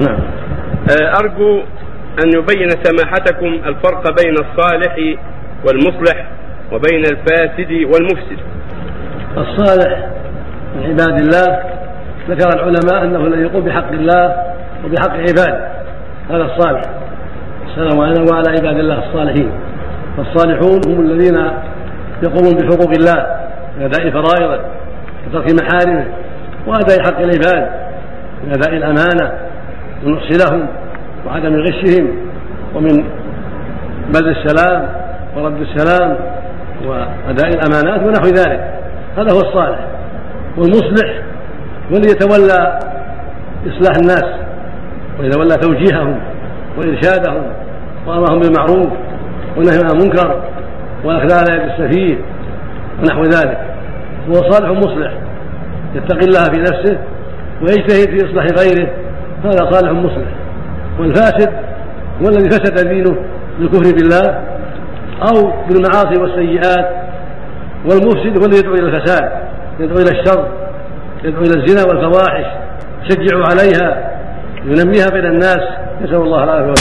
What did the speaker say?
نعم. آه، أرجو أن يبين سماحتكم الفرق بين الصالح والمصلح وبين الفاسد والمفسد. الصالح من عباد الله ذكر العلماء أنه الذي يقوم بحق الله وبحق عباده هذا الصالح. السلام وعلى عباد الله الصالحين. فالصالحون هم الذين يقومون بحقوق الله من اداء فرائضه وترك محارمه وأداء حق العباد من اداء الأمانة والنصح لهم وعدم غشهم ومن بذل السلام ورد السلام وأداء الأمانات ونحو ذلك. هذا هو الصالح والمصلح هو الذي يتولى إصلاح الناس ويتولى توجيههم وإرشادهم وأمرهم بالمعروف والنهي عن المنكر والاخذ على يد السفيه ونحو ذلك. هو صالح مصلح يتقي الله في نفسه ويجتهد في إصلاح غيره هذا صالح مصلح والفاسد هو الذي فسد دينه بالكفر بالله أو بالمعاصي والسيئات. والمفسد هو الذي يدعو إلى الفساد يدعو إلى الشر يدعو إلى الزنا والفواحش يشجع عليها ينميها بين الناس. نسأل الله العافية